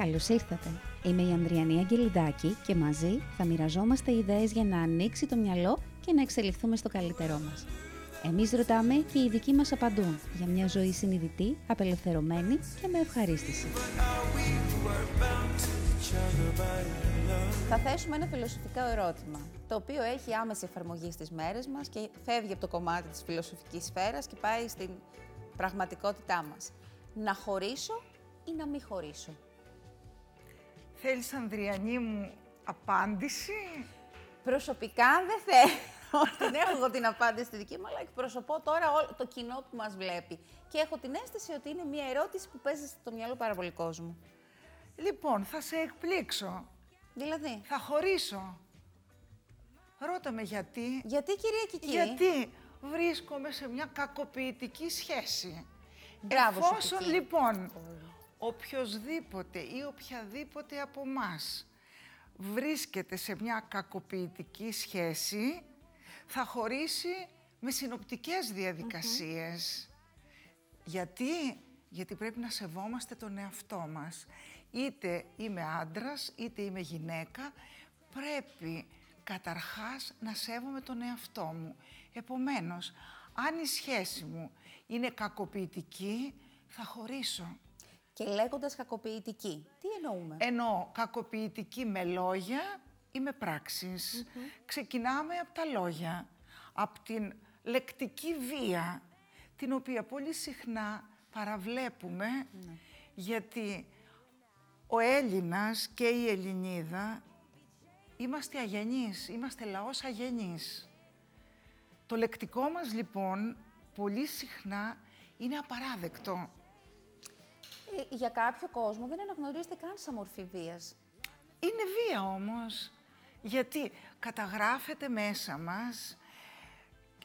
Καλώς ήρθατε. Είμαι η Ανδριανή Αγγελιδάκη και μαζί θα μοιραζόμαστε ιδέες για να ανοίξει το μυαλό και να εξελιχθούμε στο καλύτερό μας. Εμείς ρωτάμε και οι ειδικοί μας απαντούν για μια ζωή συνειδητή, απελευθερωμένη και με ευχαρίστηση. Θα θέσουμε ένα φιλοσοφικό ερώτημα, το οποίο έχει άμεση εφαρμογή στις μέρες μας και φεύγει από το κομμάτι της φιλοσοφικής σφαίρας και πάει στην πραγματικότητά μας. Να χωρίσω ή να μην χωρίσω; Θέλεις, Ανδριανή μου, απάντηση; Προσωπικά δεν θέλω. την έχω εγώ την απάντηση στη δική μου, αλλά εκπροσωπώ τώρα όλο το κοινό που μας βλέπει. Και έχω την αίσθηση ότι είναι μια ερώτηση που παίζει στο μυαλό πάρα πολύ κόσμου. Λοιπόν, θα σε εκπλήξω. Δηλαδή; Θα χωρίσω. Ρώτα με γιατί. Γιατί, κυρία Κική; Γιατί βρίσκομαι σε μια κακοποιητική σχέση. Μπράβο σου, Εφόσον Κική. λοιπόν οποιοδήποτε ή οποιαδήποτε από μας βρίσκεται σε μια κακοποιητική σχέση, θα χωρίσει με συνοπτικές διαδικασίες. Γιατί; Γιατί πρέπει να σεβόμαστε τον εαυτό μας. Είτε είμαι άντρας, είτε είμαι γυναίκα, πρέπει καταρχάς να σέβομαι τον εαυτό μου. Επομένως, αν η σχέση μου είναι κακοποιητική, θα χωρίσω. Και λέγοντας κακοποιητική, τι εννοούμε; Εννοώ κακοποιητική με λόγια ή με πραξεις Ξεκινάμε από τα λόγια, από την λεκτική βία, την οποία πολύ συχνά παραβλέπουμε, γιατί ο Έλληνας και η Ελληνίδα είμαστε αγενείς, είμαστε λαός αγενής. Το λεκτικό μας λοιπόν πολύ συχνά είναι απαράδεκτο. Ε, για κάποιο κόσμο δεν αναγνωρίζεται καν σαν μορφή βίας. Είναι βία όμως, γιατί καταγράφεται μέσα μας,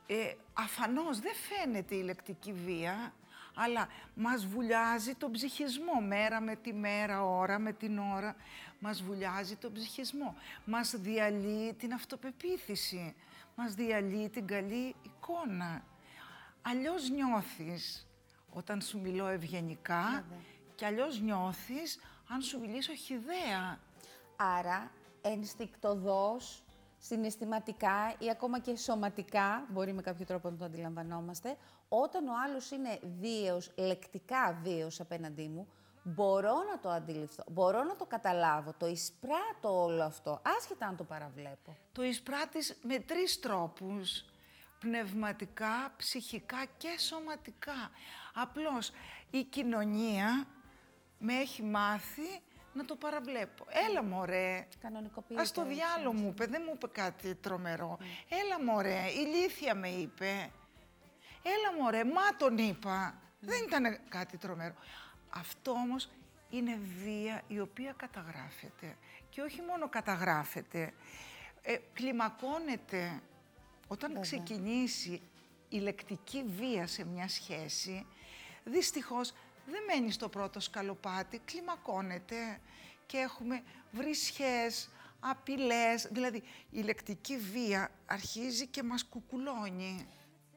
ε, αφανώς δεν φαίνεται η λεκτική βία, αλλά μας βουλιάζει τον ψυχισμό, μέρα με τη μέρα, ώρα με την ώρα, μας βουλιάζει τον ψυχισμό. Μας διαλύει την αυτοπεποίθηση, μας διαλύει την καλή εικόνα. Αλλιώς νιώθεις όταν σου μιλώ ευγενικά και αλλιώς νιώθεις αν σου μιλήσω χιδέα. Άρα, ενστικτοδός, συναισθηματικά ή ακόμα και σωματικά, μπορεί με κάποιο τρόπο να το αντιλαμβανόμαστε, όταν ο άλλος είναι βίαιος, λεκτικά βίαιος απέναντί μου, μπορώ να το αντιληφθώ, μπορώ να το καταλάβω, το εισπράττω όλο αυτό, άσχετα αν το παραβλέπω. Το εισπράττεις με τρεις τρόπους. Πνευματικά, ψυχικά και σωματικά. Απλώς η κοινωνία με έχει μάθει να το παραβλέπω. Έλα μωρέ, Κανονικοποιείται. ας το διάλο μου είπε, δεν μου είπε κάτι τρομερό. Έλα μωρέ, ηλίθια με είπε. Έλα μωρέ, μα τον είπα. Δεν ήταν κάτι τρομερό. Αυτό όμως είναι βία η οποία καταγράφεται. Και όχι μόνο καταγράφεται, ε, κλιμακώνεται. Όταν ξεκινήσει η λεκτική βία σε μια σχέση, δυστυχώς δεν μένει στο πρώτο σκαλοπάτι, κλιμακώνεται και έχουμε βρισχές, απειλές, δηλαδή η λεκτική βία αρχίζει και μας κουκουλώνει.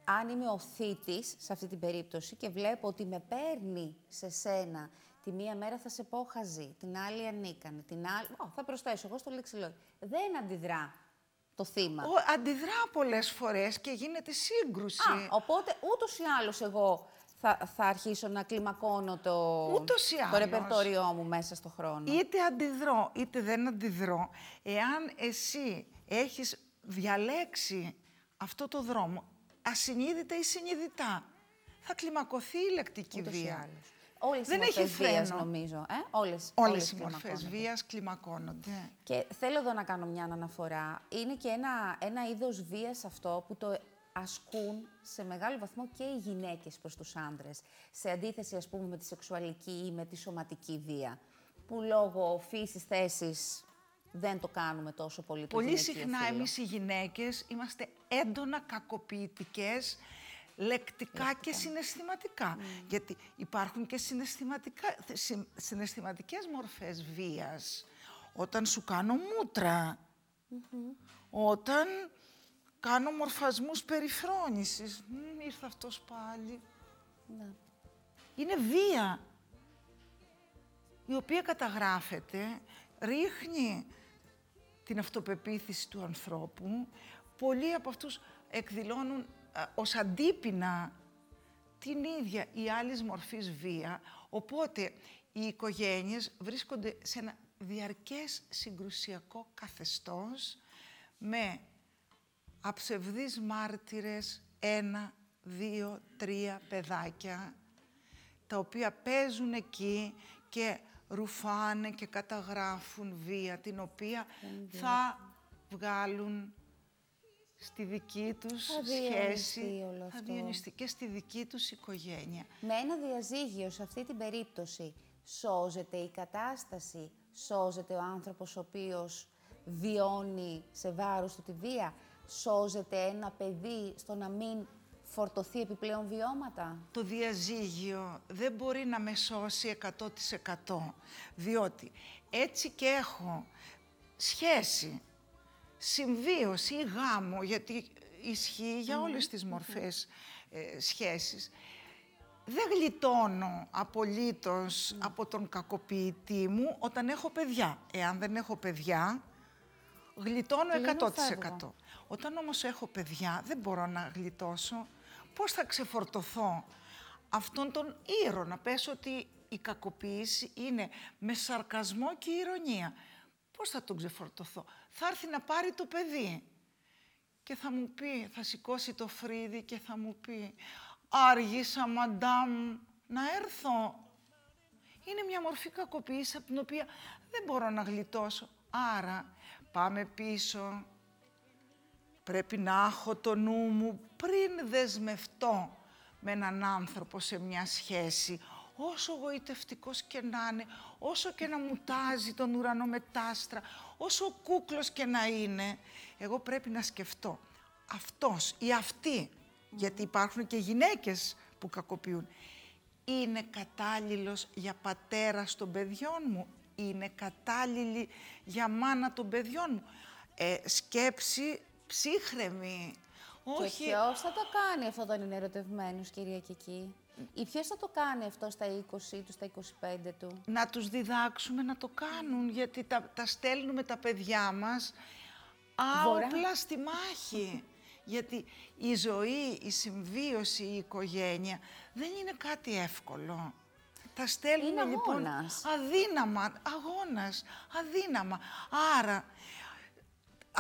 αν είμαι ο θήτης σε αυτή την περίπτωση και βλέπω ότι με παίρνει σε σένα, τη μία μέρα θα σε πω χαζή, την άλλη ανίκανε, την άλλη... Ω, θα προσθέσω εγώ στο λεξιλόγιο. Δεν αντιδρά το θύμα. Ο, αντιδρά πολλές φορές και γίνεται σύγκρουση. Α, οπότε ούτως ή άλλως εγώ θα, θα αρχίσω να κλιμακώνω το, Ούτως ή το άλλως. ρεπερτόριό μου μέσα στο χρόνο. Είτε αντιδρώ, είτε δεν αντιδρώ. Εάν εσύ έχεις διαλέξει αυτό το δρόμο, ασυνείδητα ή συνειδητά, θα κλιμακωθεί η λεκτική Ούτως ή βία. άλλως. Όλες Δεν οι έχει μορφές βίας, φρένο. νομίζω. Ε; Όλες, Όλες οι μορφές κλιμακώνονται. βίας κλιμακώνονται. Και θέλω εδώ να κάνω μια αναφορά. Είναι και ένα, ένα είδος βίας αυτό που το ασκούν σε μεγάλο βαθμό και οι γυναίκες προς τους άντρες. Σε αντίθεση, ας πούμε, με τη σεξουαλική ή με τη σωματική βία. Που λόγω φύσης θέσης δεν το κάνουμε τόσο πολύ το Πολύ γυναικείο συχνά φύλο. εμείς οι γυναίκες είμαστε έντονα κακοποιητικές λεκτικά και συναισθηματικά. Γιατί υπάρχουν και συναισθηματικά, συ- συναισθηματικές μορφές βίας. Όταν σου κάνω μούτρα, όταν κάνω μορφασμούς περιφρόνησης. Μμ, ήρθε αυτός πάλι. Ναι. Είναι βία. η οποία καταγράφεται, ρίχνει την αυτοπεποίθηση του ανθρώπου. Πολλοί από αυτούς εκδηλώνουν α, ως αντίπεινα την ίδια ή άλλης μορφής βία, οπότε οι οικογένειες βρίσκονται σε ένα διαρκές συγκρουσιακό καθεστώς με αψευδείς μάρτυρες, ένα, δύο, τρία παιδάκια, τα οποία παίζουν εκεί και ρουφάνε και καταγράφουν βία, την οποία θα βγάλουν στη δική τους σχέση, θα διονυστεί και στη δική τους οικογένεια. Με ένα διαζύγιο σε αυτή την περίπτωση σώζεται η κατάσταση, σώζεται ο άνθρωπος ο οποίος βιώνει σε βάρος του τη βία, σώζεται ένα παιδί στο να μην φορτωθεί επιπλέον βιώματα; Το διαζύγιο δεν μπορεί να με σώσει 100% διότι έτσι και έχω σχέση, συμβίωση ή γάμο, γιατί ισχύει για όλες τις μορφές ε, σχέσεις, δεν γλιτώνω απολύτως από τον κακοποιητή μου όταν έχω παιδιά. Εάν δεν έχω παιδιά, γλιτώνω 100%. Όταν όμως έχω παιδιά, δεν μπορώ να γλιτώσω. Πώς θα ξεφορτωθώ αυτόν τον ήρωα, να πέσω ότι η κακοποίηση είναι με σαρκασμό και ηρωνία. Πώς θα τον ξεφορτωθώ; Θα έρθει να πάρει το παιδί και θα μου πει, θα σηκώσει το φρύδι και θα μου πει «Άργησα, μαντάμ, να έρθω». Είναι μια μορφή κακοποίησης από την οποία δεν μπορώ να γλιτώσω. Άρα, πάμε πίσω. Πρέπει να έχω το νου μου πριν δεσμευτώ με έναν άνθρωπο σε μια σχέση, όσο γοητευτικός και να είναι, όσο και να μου τάζει τον ουρανό με τάστρα, όσο κούκλος και να είναι, εγώ πρέπει να σκεφτώ αυτός ή αυτή γιατί υπάρχουν και γυναίκες που κακοποιούν. Είναι κατάλληλος για πατέρα των παιδιών μου, είναι κατάλληλη για μάνα των παιδιών μου. Ε, σκέψη ψύχρεμη. Όχι. Και ποιος θα το κάνει αυτό όταν είναι ερωτευμένος, κυρία Κική; Ή ποιος θα το κάνει αυτό στα 20 του, στα 25 του; Να τους διδάξουμε να το κάνουν, γιατί τα, τα στέλνουμε τα παιδιά μας άοπλα στη μάχη. Γιατί η ζωή, η συμβίωση, η οικογένεια δεν είναι κάτι εύκολο. Τα στέλνουμε είναι λοιπόν αδύναμα, αγώνας, αδύναμα. Άρα,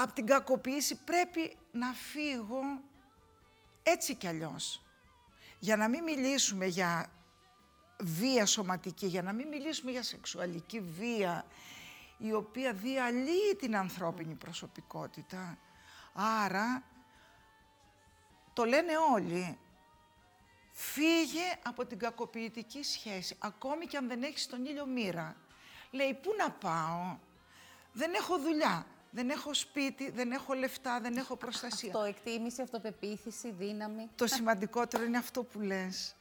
από την κακοποίηση πρέπει να φύγω έτσι κι αλλιώς. Για να μην μιλήσουμε για βία σωματική, για να μην μιλήσουμε για σεξουαλική βία, η οποία διαλύει την ανθρώπινη προσωπικότητα. Άρα το λένε όλοι. Φύγε από την κακοποιητική σχέση, ακόμη και αν δεν έχεις τον ήλιο μοίρα. Λέει, πού να πάω, δεν έχω δουλειά, δεν έχω σπίτι, δεν έχω λεφτά, δεν έχω προστασία. Αυτό, εκτίμηση, αυτοπεποίθηση, δύναμη. Το σημαντικότερο είναι αυτό που λες.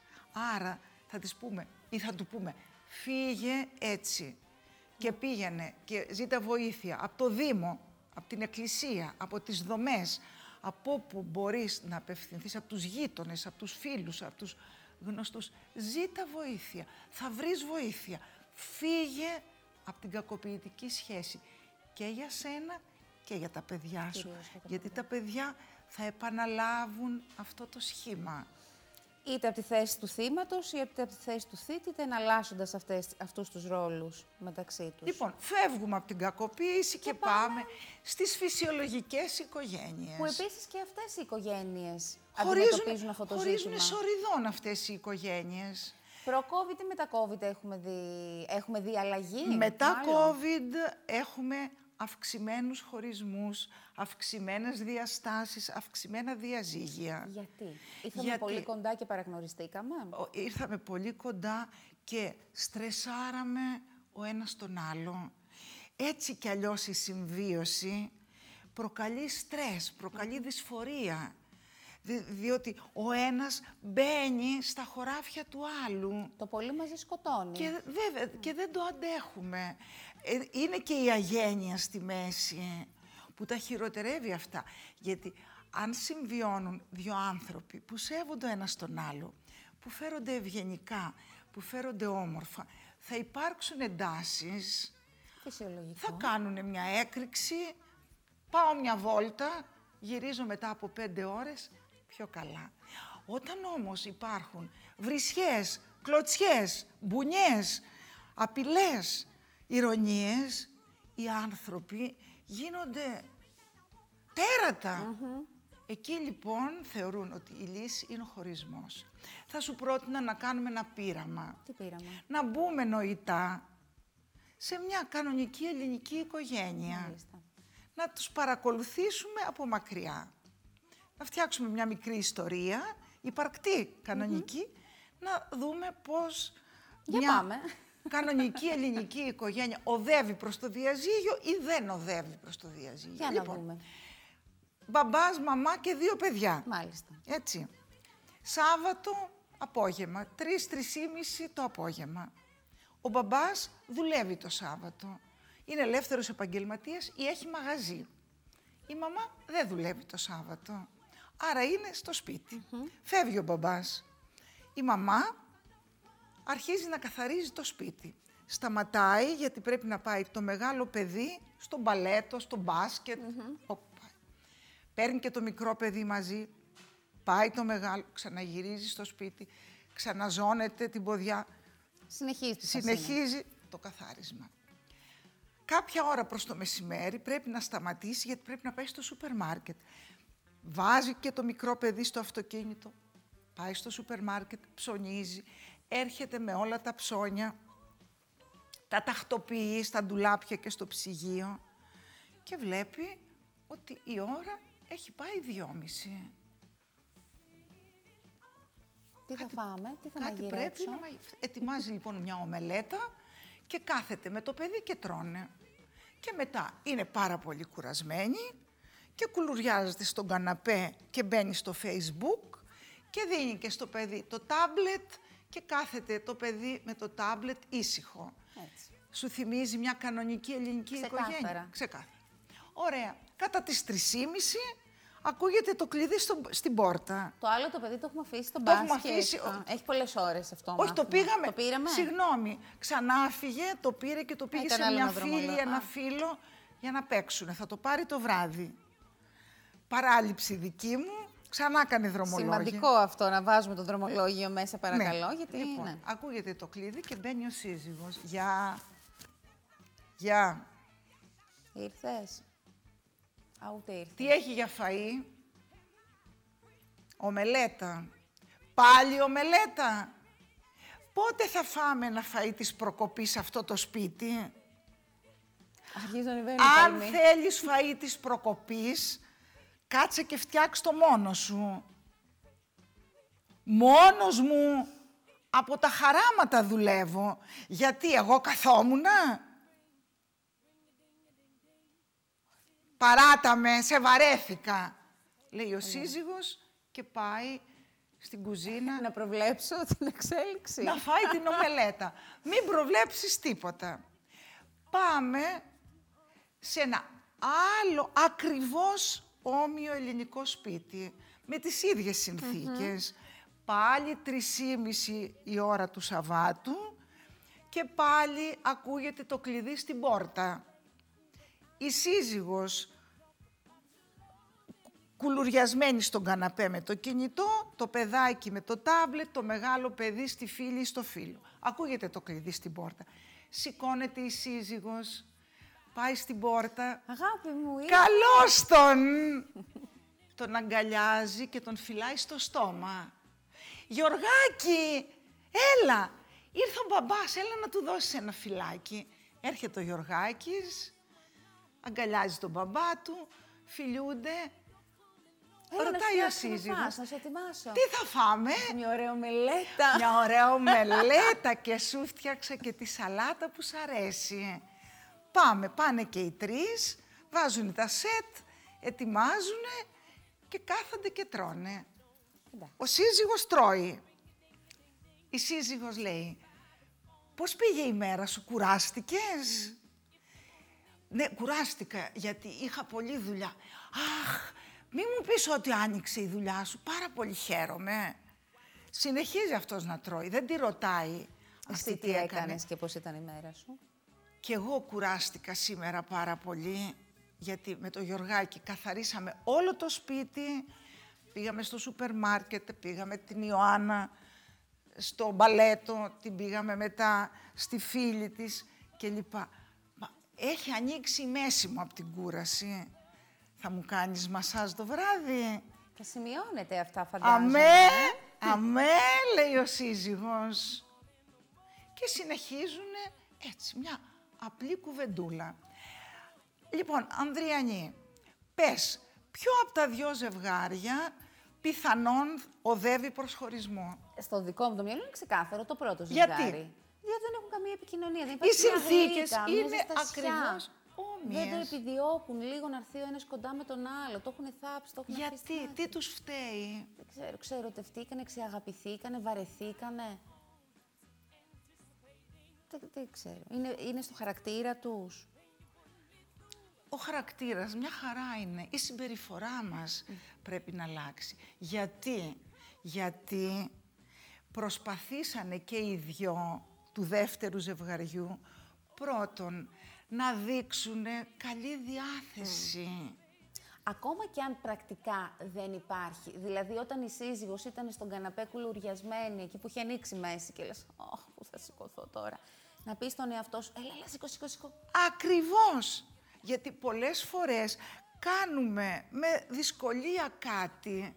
Άρα θα της πούμε ή θα του πούμε, φύγε έτσι και πήγαινε και ζήτα βοήθεια από το Δήμο, από την Εκκλησία, από τις δομές, από όπου μπορείς να απευθυνθείς, από τους γείτονες, από τους φίλους, από τους γνωστούς. Ζήτα βοήθεια, θα βρεις βοήθεια. Φύγε από την κακοποιητική σχέση και για σένα και για τα παιδιά σου. Γιατί τα παιδιά θα επαναλάβουν αυτό το σχήμα είτε από τη θέση του θύματος ή είτε από τη θέση του θήτη, είτε εναλλάσσοντας αυτές, αυτούς τους ρόλους μεταξύ τους. Λοιπόν, φεύγουμε από την κακοποίηση και, πάμε στις φυσιολογικές οικογένειες. Που επίσης και αυτές οι οικογένειες αντιμετωπίζουν αυτό το χωρίζουν ζήτημα. Χωρίζουν σοριδών αυτές οι οικογένειες. Προ-COVID ή μετά-COVID έχουμε δει, έχουμε δει αλλαγή; Μετά-COVID έχουμε αυξημένους χωρισμούς, αυξημένες διαστάσεις, αυξημένα διαζύγια. Γιατί; Ήρθαμε πολύ κοντά και παραγνωριστήκαμε; Ήρθαμε πολύ κοντά και στρεσάραμε ο ένας τον άλλο. Έτσι κι αλλιώς η συμβίωση προκαλεί στρες, προκαλεί δυσφορία. διότι ο ένας μπαίνει στα χωράφια του άλλου. Το πολύ μαζί σκοτώνει. Και, βέβαια, και δεν το αντέχουμε. Ε, είναι και η αγένεια στη μέση που τα χειροτερεύει αυτά. Γιατί αν συμβιώνουν δύο άνθρωποι που σέβονται ένα τον άλλο, που φέρονται ευγενικά, που φέρονται όμορφα, θα υπάρξουν εντάσεις, Φυσιολογικό. θα κάνουν μια έκρηξη, πάω μια βόλτα, γυρίζω μετά από πέντε ώρες, πιο καλά. Όταν όμως υπάρχουν βρισιές, κλωτσιές, μπουνιές, απειλές, ηρωνίες, οι άνθρωποι γίνονται τέρατα. Εκεί λοιπόν θεωρούν ότι η λύση είναι ο χωρισμός. Θα σου πρότεινα να κάνουμε ένα πείραμα. Τι πήραμε. Να μπούμε νοητά σε μια κανονική ελληνική οικογένεια. Μάλιστα. Να τους παρακολουθήσουμε από μακριά. Να φτιάξουμε μια μικρή ιστορία, υπαρκτή, κανονική, να δούμε πώς Για μια πάμε. Κανονική ελληνική οικογένεια οδεύει προς το διαζύγιο ή δεν οδεύει προς το διαζύγιο. Για να λοιπόν, δούμε. μπαμπάς, μαμά και δύο παιδιά. Μάλιστα. Έτσι. Σάββατο απόγευμα, τρεις-τρεις ή μισή το απόγευμα. Ο μπαμπάς δουλεύει το Σάββατο. Είναι ελεύθερος επαγγελματίας ή έχει μαγαζί. Η μαμά δεν δουλεύει το Σάββατο. Άρα είναι στο σπιτι Φεύγει ο μπαμπάς. Η μαμά αρχίζει να καθαρίζει το σπίτι. Σταματάει γιατί πρέπει να πάει το μεγάλο παιδί στο μπαλέτο, στο μπάσκετ. Οπ, πάει. Παίρνει και το μικρό παιδί μαζί, πάει το μεγάλο, ξαναγυρίζει στο σπίτι, ξαναζώνεται την ποδιά, Συνεχίζει τη φασίνα. συνεχίζει το καθάρισμα. Κάποια ώρα προς το μεσημέρι πρέπει να σταματήσει γιατί πρέπει να πάει στο σούπερ μάρκετ. Βάζει και το μικρό παιδί στο αυτοκίνητο, πάει στο σούπερ μάρκετ, ψωνίζει, έρχεται με όλα τα ψώνια, τα τακτοποιεί στα ντουλάπια και στο ψυγείο και βλέπει ότι η ώρα έχει πάει δυόμιση. Τι θα φάμε, τι θα Κάτι μαγειρέψω; πρέπει να μαγειρέψει. Ετοιμάζει λοιπόν μια ομελέτα και κάθεται με το παιδί και τρώνε. Και μετά είναι πάρα πολύ κουρασμένη και κουλουριάζεται στον καναπέ και μπαίνει στο facebook και δίνει και στο παιδί το τάμπλετ και κάθεται το παιδί με το τάμπλετ ήσυχο. Έτσι. Σου θυμίζει μια κανονική ελληνική Ξεκάθαρα. οικογένεια. Ξεκάθαρα. Ωραία. Κατά τις 3.30 ακούγεται το κλειδί στο, στην πόρτα. Το άλλο το παιδί το έχουμε αφήσει στο Το έχουμε μπάσκετ. αφήσει, Α, ο- Έχει πολλές ώρες αυτό. Όχι, το μάθημα. πήγαμε. Το πήραμε; Συγγνώμη. Ξανά φύγε, το πήρε και το πήγε Ήταν σε άλλο μια ένα φίλη, δρομολόγιο. ένα Α. φίλο για να παίξουν. Θα το πάρει το βράδυ. Παράληψη δική μου, ξανά κάνει δρομολόγιο. Σημαντικό αυτό να βάζουμε το δρομολόγιο μέσα παρακαλώ. Γιατί Λοιπόν, ναι. ακούγεται το κλειδί και μπαίνει ο σύζυγος. Γεια. Γεια. Ήρθες. Α, ούτε ήρθες. Τι έχει για φαΐ; Ομελέτα. Πάλι ομελέτα. Πότε θα φάμε ένα φαΐ της προκοπής σε αυτό το σπίτι; Αρχίζει να ανεβαίνει Αν η παλμή. θέλεις φαΐ της προκοπής, κάτσε και φτιάξ' το μόνος σου. Μόνος μου, από τα χαράματα δουλεύω. Γιατί εγώ καθόμουνα. Παράτα με, σε βαρέθηκα. Λέει ο σύζυγος και πάει στην κουζίνα Να προβλέψω την εξέλιξη. να φάει την ομελέτα. Μην προβλέψεις τίποτα. Πάμε σε ένα άλλο ακριβώς όμοιο ελληνικό σπίτι, με τις ίδιες συνθήκες. Πάλι 3.30 η ώρα του Σαββάτου και πάλι ακούγεται το κλειδί στην πόρτα. Η σύζυγος κουλουριασμένη στον καναπέ με το κινητό, το παιδάκι με το τάμπλετ, το μεγάλο παιδί στη φίλη ή στο φίλο. Ακούγεται το κλειδί στην πόρτα. Σηκώνεται η σύζυγος, πάει στην πόρτα. Αγάπη μου, ήρθε. Καλώς τον! τον αγκαλιάζει και τον φυλάει στο στόμα. Γιωργάκη, έλα! Ήρθε ο μπαμπάς, έλα να του δώσεις ένα φυλάκι. Έρχεται ο Γιωργάκης, αγκαλιάζει τον μπαμπά του, φιλιούνται. Έλα να Ρωτάει ο φτιάξω να σύζυγος. φας, Να σε ετοιμάσω. Τι θα φάμε; Μια ωραία ομελέτα. Μια ωραία ομελέτα και σου φτιάξα και τη σαλάτα που σ' αρέσει. Πάμε, πάνε και οι τρεις, βάζουν τα σετ, ετοιμάζουν και κάθονται και τρώνε. Εντάξει. Ο σύζυγος τρώει. Η σύζυγος λέει, πώς πήγε η μέρα σου, κουράστηκες; Ναι, κουράστηκα γιατί είχα πολλή δουλειά. Αχ, μη μου πεις ότι άνοιξε η δουλειά σου, πάρα πολύ χαίρομαι. Συνεχίζει αυτός να τρώει, δεν τη ρωτάει Εσύ τι έκανες και πώς ήταν η μέρα σου; Και εγώ κουράστηκα σήμερα πάρα πολύ, γιατί με το Γιωργάκη καθαρίσαμε όλο το σπίτι, πήγαμε στο σούπερ μάρκετ, πήγαμε την Ιωάννα στο μπαλέτο, την πήγαμε μετά στη φίλη της κλπ. Μα έχει ανοίξει η μέση μου από την κούραση. Θα μου κάνεις μασάζ το βράδυ; Θα σημειώνεται αυτά, φαντάζομαι. Αμέ, ε; αμέ, λέει ο σύζυγος. Και συνεχίζουν έτσι, μια απλή κουβεντούλα. Λοιπόν, Ανδριανή, πες, ποιο από τα δυο ζευγάρια πιθανόν οδεύει προς χωρισμό; Στο δικό μου το μυαλό είναι ξεκάθαρο το πρώτο Γιατί; ζευγάρι. Γιατί δεν έχουν καμία επικοινωνία. Δεν Οι υπάρχει μια συνθήκες γλύκα, μια είναι ζεστασιά. ακριβώς Δεν το όμοιες. επιδιώκουν λίγο να έρθει ο ένας κοντά με τον άλλο. Το έχουν θάψει, το έχουν αφήσει στην Γιατί, άκρη. τι τους φταίει; Δεν ξέρω, ξερωτευτήκανε, ξεαγαπηθήκανε, βαρεθήκανε. Δεν, δεν ξέρω. Είναι, είναι στο χαρακτήρα τους. Ο χαρακτήρας μια χαρά είναι. Η συμπεριφορά μας πρέπει να αλλάξει. Γιατί, γιατί προσπαθήσανε και οι δυο του δεύτερου ζευγαριού πρώτον να δείξουν καλή διάθεση. Ακόμα και αν πρακτικά δεν υπάρχει. Δηλαδή, όταν η σύζυγος ήταν στον καναπέ κουλουριασμένη, εκεί που είχε ανοίξει μέση και λες, «Αχ, πού θα σηκωθώ τώρα». Να πεις στον εαυτό σου, έλα, έλα, σηκώ, σηκώ, σηκώ. Ακριβώς. Γιατί πολλές φορές κάνουμε με δυσκολία κάτι,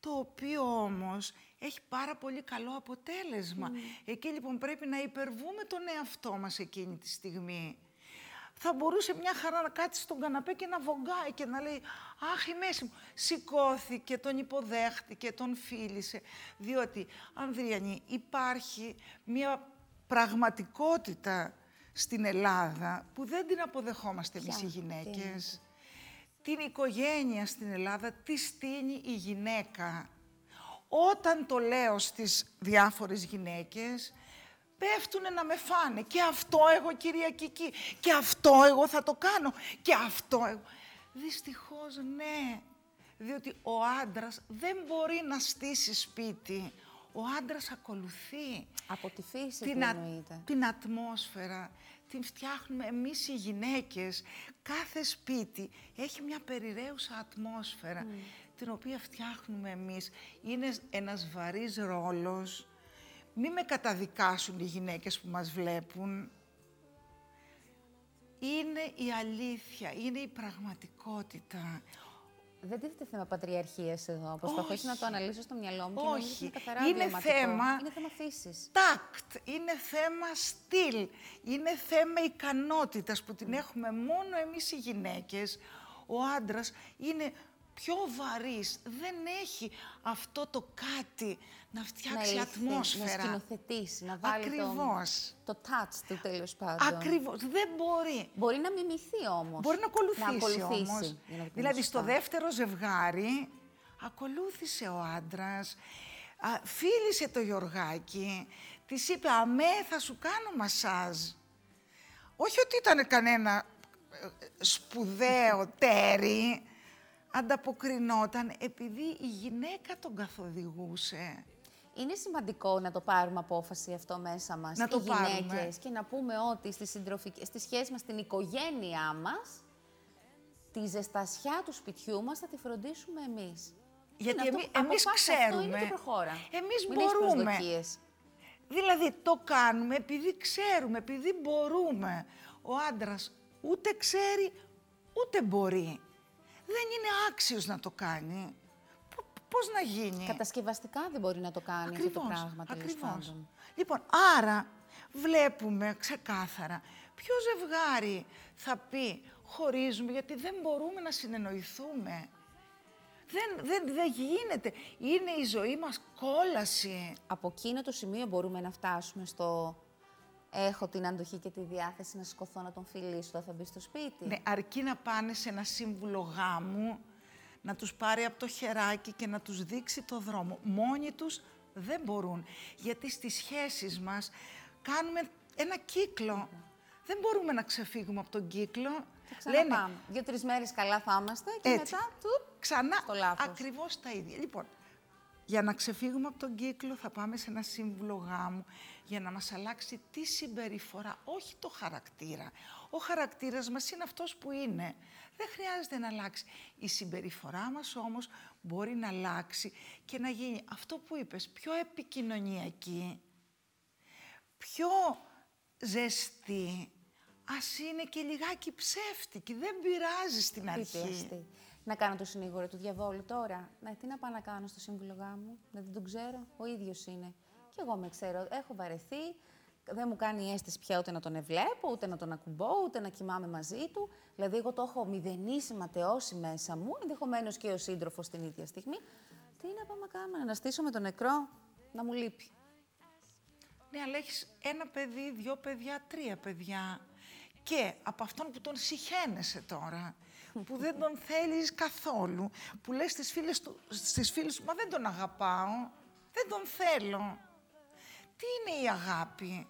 το οποίο όμως έχει πάρα πολύ καλό αποτέλεσμα. Εκεί λοιπόν πρέπει να υπερβούμε τον εαυτό μας εκείνη τη στιγμή. Θα μπορούσε μια χαρά να κάτσει στον καναπέ και να βογκάει και να λέει «Αχ, η μέση μου». Σηκώθηκε, τον υποδέχτηκε, τον φίλησε. Διότι, Ανδριανή, υπάρχει μια πραγματικότητα στην Ελλάδα που δεν την αποδεχόμαστε εμείς οι Ποια, τι γυναίκες. Την οικογένεια στην Ελλάδα τη στείνει η γυναίκα. Όταν το λέω στις διάφορες γυναίκες, πέφτουνε να με φάνε. Και αυτό εγώ κυρία Κική, και αυτό εγώ θα το κάνω, και αυτό εγώ. Δυστυχώς ναι, διότι ο άντρας δεν μπορεί να στήσει σπίτι. Ο άντρας ακολουθεί Από τη φύση την, του α- εννοείται. την ατμόσφαιρα, την φτιάχνουμε εμείς οι γυναίκες. Κάθε σπίτι έχει μια περιραίουσα ατμόσφαιρα, την οποία φτιάχνουμε εμείς. Είναι ένας βαρύς ρόλος. Μη με καταδικάσουν οι γυναίκες που μας βλέπουν. Είναι η αλήθεια, είναι η πραγματικότητα. Δεν τίθεται θέμα πατριαρχία εδώ. Προσπαθώ έτσι να το Όχι. αναλύσω στο μυαλό μου και νομίζω Όχι. είναι καθαρά Είναι βιωματικό. θέμα- Είναι θέμα φύσης. τάκτ, είναι θέμα στυλ, είναι θέμα ικανότητας που την έχουμε μόνο εμείς οι γυναίκες. Ο άντρας είναι πιο βαρύς, δεν έχει αυτό το κάτι να φτιάξει ελιχθεί, ατμόσφαιρα. Να σκηνοθετήσει, να βάλει Ακριβώς. Το, το touch του τέλος πάντων. Ακριβώς, δεν μπορεί. Μπορεί να μιμηθεί όμως. Μπορεί να ακολουθήσει, να ακολουθήσει όμως. για να το πούμε Δηλαδή στο σωστά. δεύτερο ζευγάρι ακολούθησε ο άντρας, α, φίλησε το Γιωργάκι, της είπε «Αμέ, θα σου κάνω μασάζ». Όχι ότι ήταν κανένα ε, σπουδαίο τέρι, ανταποκρινόταν επειδή η γυναίκα τον καθοδηγούσε. Είναι σημαντικό να το πάρουμε απόφαση αυτό μέσα μας, Να οι το πάρουμε. γυναίκες, και να πούμε ότι στη, συντροφική, στη σχέση μας, στην οικογένειά μας, τη ζεστασιά του σπιτιού μας θα τη φροντίσουμε εμείς. Γιατί Είναι εμεί, αυτό, εμείς αποφάσισε αυτό, ξέρουμε. είναι και προχώρα. Εμείς Μην έχεις μπορούμε. προσδοκίες. Δηλαδή το κάνουμε επειδή ξέρουμε, επειδή μπορούμε. Ο άντρας ούτε ξέρει, ούτε μπορεί. Δεν είναι άξιος να το κάνει. Π- Πώς να γίνει; Κατασκευαστικά δεν μπορεί να το κάνει αυτό το πράγμα, τέλος ακριβώς. πάντων. Λοιπόν, άρα βλέπουμε ξεκάθαρα ποιο ζευγάρι θα πει χωρίζουμε γιατί δεν μπορούμε να συνεννοηθούμε. Δεν, δεν, δεν γίνεται. Είναι η ζωή μας κόλαση. Από εκείνο το σημείο μπορούμε να φτάσουμε στο έχω την αντοχή και τη διάθεση να σηκωθώ να τον φιλήσω όταν θα μπει στο σπίτι. Ναι, αρκεί να πάνε σε ένα σύμβουλο γάμου, να τους πάρει από το χεράκι και να τους δείξει το δρόμο. Μόνοι τους δεν μπορούν, γιατί στις σχέσεις μας κάνουμε ένα κύκλο. Δεν μπορούμε να ξεφύγουμε από τον κύκλο. Θα ξαναπάμε. Δύο-τρεις μέρες καλά θα είμαστε και Έτσι. μετά του. Ξανά στο λάθος. ακριβώς τα ίδια. Λοιπόν, Για να ξεφύγουμε από τον κύκλο θα πάμε σε ένα σύμβουλο γάμου για να μας αλλάξει τη συμπεριφορά, όχι το χαρακτήρα. Ο χαρακτήρας μας είναι αυτός που είναι. Δεν χρειάζεται να αλλάξει. Η συμπεριφορά μας όμως μπορεί να αλλάξει και να γίνει αυτό που είπες, πιο επικοινωνιακή, πιο ζεστή, ας είναι και λιγάκι ψεύτικη, δεν πειράζει στην αρχή. Να κάνω το συνήγορο του διαβόλου τώρα. Ναι, τι να πάω να κάνω στο σύμβουλο γάμου. Δεν τον ξέρω. Ο ίδιος είναι. Και εγώ με ξέρω. Έχω βαρεθεί. Δεν μου κάνει αίσθηση πια ούτε να τον ευλέπω, ούτε να τον ακουμπώ, ούτε να κοιμάμαι μαζί του. Δηλαδή, εγώ το έχω μηδενίσει, ματαιώσει μέσα μου, ενδεχομένως και ο σύντροφος την ίδια στιγμή. Τι να πάμε να κάνουμε, να αναστήσω με τον νεκρό, να μου λείπει. Ναι, αλλά έχεις ένα παιδί, δύο παιδιά, τρία παιδιά. Και από αυτόν που τον συχαίνεσαι τώρα, που δεν τον θέλεις καθόλου, που λες στις φίλες, του, στις φίλες σου, μα δεν τον αγαπάω, δεν τον θέλω. Τι είναι η αγάπη;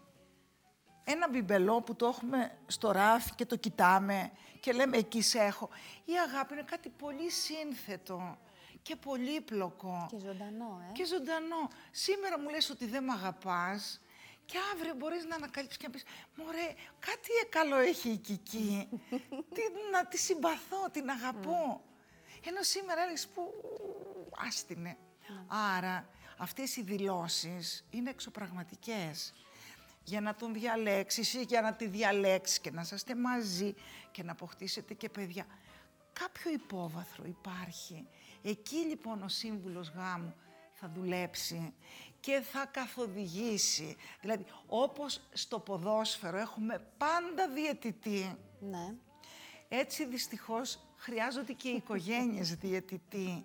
Ένα μπιμπελό που το έχουμε στο ράφι και το κοιτάμε και λέμε εκεί σε έχω. Η αγάπη είναι κάτι πολύ σύνθετο και πολύπλοκο. Και ζωντανό, ε. Και ζωντανό. Σήμερα μου λες ότι δεν με αγαπάς και αύριο μπορείς να ανακαλύψεις και να πεις «Μωρέ, κάτι καλό έχει η Κική, τι, να τη συμπαθώ, την αγαπώ». Ενώ σήμερα έλεγες που άστινε. Ναι. Άρα αυτές οι δηλώσεις είναι εξωπραγματικές. Για να τον διαλέξεις ή για να τη διαλέξεις και να είστε μαζί και να αποκτήσετε και παιδιά. Κάποιο υπόβαθρο υπάρχει. Εκεί λοιπόν ο σύμβουλος γάμου θα δουλέψει και θα καθοδηγήσει. Δηλαδή, όπως στο ποδόσφαιρο έχουμε πάντα διαιτητή. Ναι. Έτσι, δυστυχώς, χρειάζονται και οι οικογένειες διαιτητή.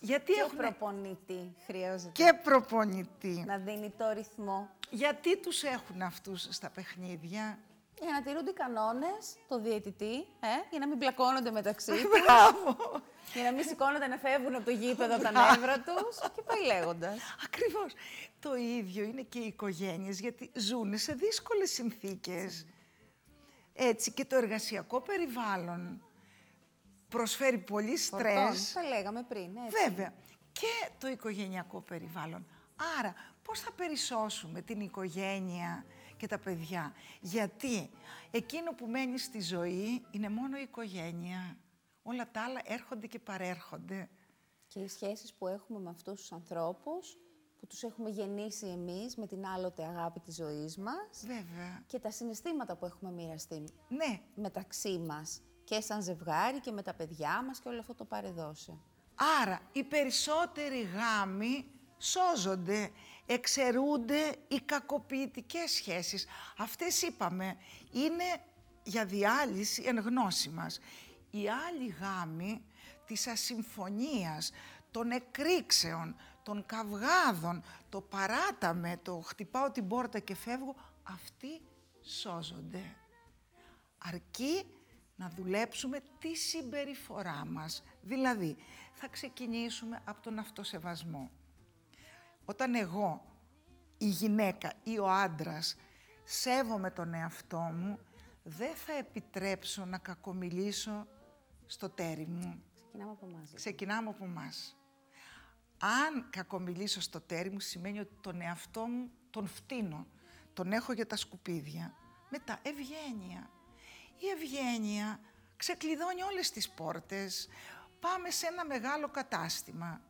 Γιατί και έχουν... προπονητή χρειάζεται. Και προπονητή. Να δίνει το ρυθμό. Γιατί τους έχουν αυτούς στα παιχνίδια; Για να τηρούνται οι κανόνες, το διαιτητή, ε, για να μην πλακώνονται μεταξύ τους. Μπράβο! Για να μην σηκώνονται να φεύγουν από το γήπεδο από τα νεύρα τους και πάει λέγοντας. Ακριβώς. Το ίδιο είναι και οι οικογένειες, γιατί ζουν σε δύσκολες συνθήκες. Έτσι και το εργασιακό περιβάλλον προσφέρει πολύ στρες. Τα λέγαμε πριν, έτσι. Βέβαια. Και το οικογενειακό περιβάλλον. Άρα, πώς θα περισσώσουμε την οικογένεια και τα παιδιά. Γιατί εκείνο που μένει στη ζωή είναι μόνο η οικογένεια. Όλα τα άλλα έρχονται και παρέρχονται. Και οι σχέσεις που έχουμε με αυτούς τους ανθρώπους, που τους έχουμε γεννήσει εμείς με την άλλοτε αγάπη της ζωής μας. Βέβαια. Και τα συναισθήματα που έχουμε μοιραστεί ναι. μεταξύ μας και σαν ζευγάρι και με τα παιδιά μας και όλο αυτό το παρεδώσει. Άρα, οι περισσότεροι γάμοι σώζονται, εξαιρούνται οι κακοποιητικές σχέσεις. Αυτές είπαμε, είναι για διάλυση εν γνώση μας οι άλλοι γάμοι της ασυμφωνίας, των εκρήξεων, των καυγάδων, το παράταμε, το χτυπάω την πόρτα και φεύγω, αυτοί σώζονται. Αρκεί να δουλέψουμε τη συμπεριφορά μας. Δηλαδή, θα ξεκινήσουμε από τον αυτοσεβασμό. Όταν εγώ, η γυναίκα ή ο άντρας, σέβομαι τον εαυτό μου, δεν θα επιτρέψω να κακομιλήσω στο τέρι μου. Ξεκινάμε από εμάς. Ξεκινάμε από εμάς. Αν κακομιλήσω στο τέρι μου, σημαίνει ότι τον εαυτό μου τον φτύνω. Τον έχω για τα σκουπίδια. Μετά, ευγένεια. Η ευγένεια ξεκλειδώνει όλες τις πόρτες. Πάμε σε ένα μεγάλο κατάστημα.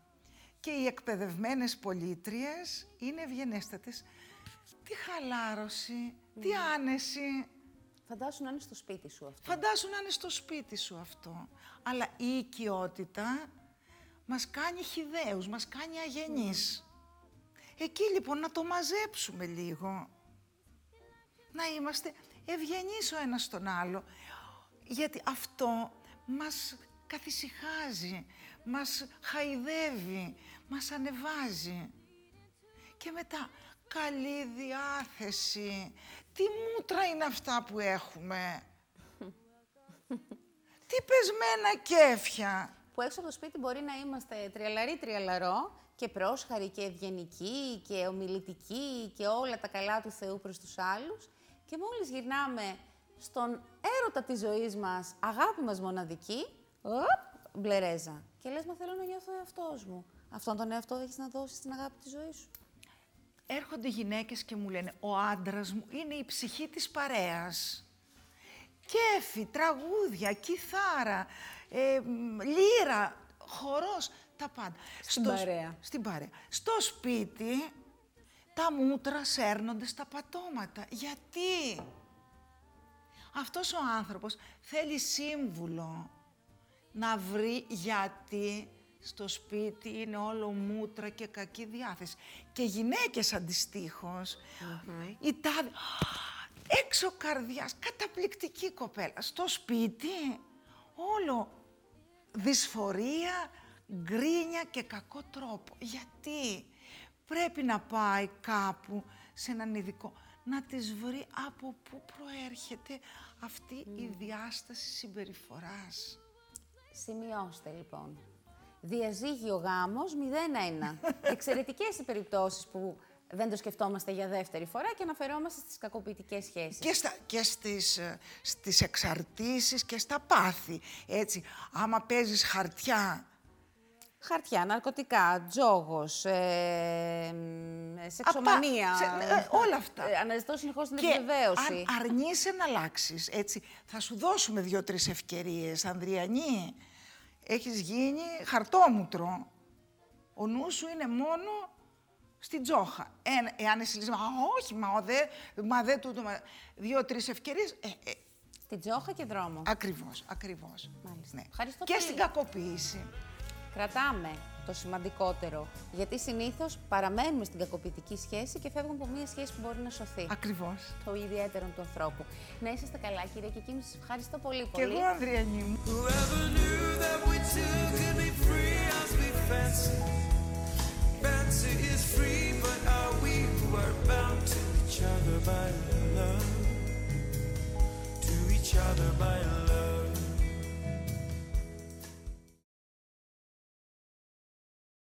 Και οι εκπαιδευμένες πολίτριες είναι ευγενέστατες. Τι χαλάρωση, τι ναι. άνεση, Φαντάσου να είναι στο σπίτι σου αυτό. Φαντάσου να είναι στο σπίτι σου αυτό. Αλλά η οικειότητα μας κάνει χιδαίους, μας κάνει αγενείς. Εκεί λοιπόν να το μαζέψουμε λίγο. Να είμαστε ευγενείς ο ένας στον άλλο. Γιατί αυτό μας καθησυχάζει, μας χαϊδεύει, μας ανεβάζει. Και μετά καλή διάθεση. Τι μούτρα είναι αυτά που έχουμε; Τι πεσμένα κέφια. Που έξω από το σπίτι μπορεί να είμαστε τριαλαρή τριαλαρό και πρόσχαροι και ευγενικοί και ομιλητικοί και όλα τα καλά του Θεού προς τους άλλους και μόλις γυρνάμε στον έρωτα της ζωής μας, αγάπη μας μοναδική, οπ, μπλερέζα. Και λες, μα θέλω να νιώθω εαυτός μου. Αυτόν τον εαυτό έχεις να δώσεις στην αγάπη της ζωής σου. Έρχονται γυναίκες και μου λένε «Ο άντρας μου είναι η ψυχή της παρέας». Κέφι, τραγούδια, κιθάρα, ε, μ, λύρα, χορός, τα πάντα. Στην παρέα. Στην παρέα. Στο σπίτι, τα μούτρα σέρνονται στα πατώματα. Γιατί; Αυτός ο άνθρωπος θέλει σύμβουλο να βρει γιατί στο σπίτι είναι όλο μούτρα και κακή διάθεση. Και γυναίκες αντιστοίχως, η τάδε, έξω καρδιάς, καταπληκτική κοπέλα. Στο σπίτι όλο δυσφορία, γκρίνια και κακό τρόπο. Γιατί; Πρέπει να πάει κάπου σε έναν ειδικό, να τις βρει από πού προέρχεται αυτή η διάσταση συμπεριφοράς. Σημειώστε λοιπόν. Διαζύγιο γάμος 0-1. Εξαιρετικές οι περιπτώσεις που δεν το σκεφτόμαστε για δεύτερη φορά και αναφερόμαστε στις κακοποιητικές σχέσεις. Και, στα, και στις, ε, στις εξαρτήσεις και στα πάθη. Έτσι, άμα παίζεις χαρτιά, Χαρτιά, ναρκωτικά, τζόγος, ε, μ, σεξομανία. Απα- σε- ε, όλα αυτά. Ε, αναζητώ συνεχώς την και επιβεβαίωση. αν αρνείσαι να αλλάξεις, έτσι, θα σου δώσουμε δύο-τρεις ευκαιρίες, Ανδριανή. Έχεις γίνει χαρτόμουτρο. Ο νους σου είναι μόνο στην τζόχα. Ένα, εάν εσύ λες, «Μα όχι, μα ο δε, μα δε τούτο, μα... δύο-τρεις ευκαιρίες, ε, ε, Στην τζόχα και δρόμο. ακριβώς, ακριβώς. Μάλιστα. Ναι. Ευχαριστώ και πολύ. στην κακοποίηση. Κρατάμε το σημαντικότερο. Γιατί συνήθως παραμένουμε στην κακοποιητική σχέση και φεύγουμε από μια σχέση που μπορεί να σωθεί. Ακριβώς. Το ιδιαίτερο του ανθρώπου. Να είσαστε καλά, κύριε και εκείνη. Σας ευχαριστώ πολύ. Και πολύ. εγώ, Ανδριανή μου. Whoever knew that we two could be free as we fancy. Fancy is free, but are we who are bound to each other by love?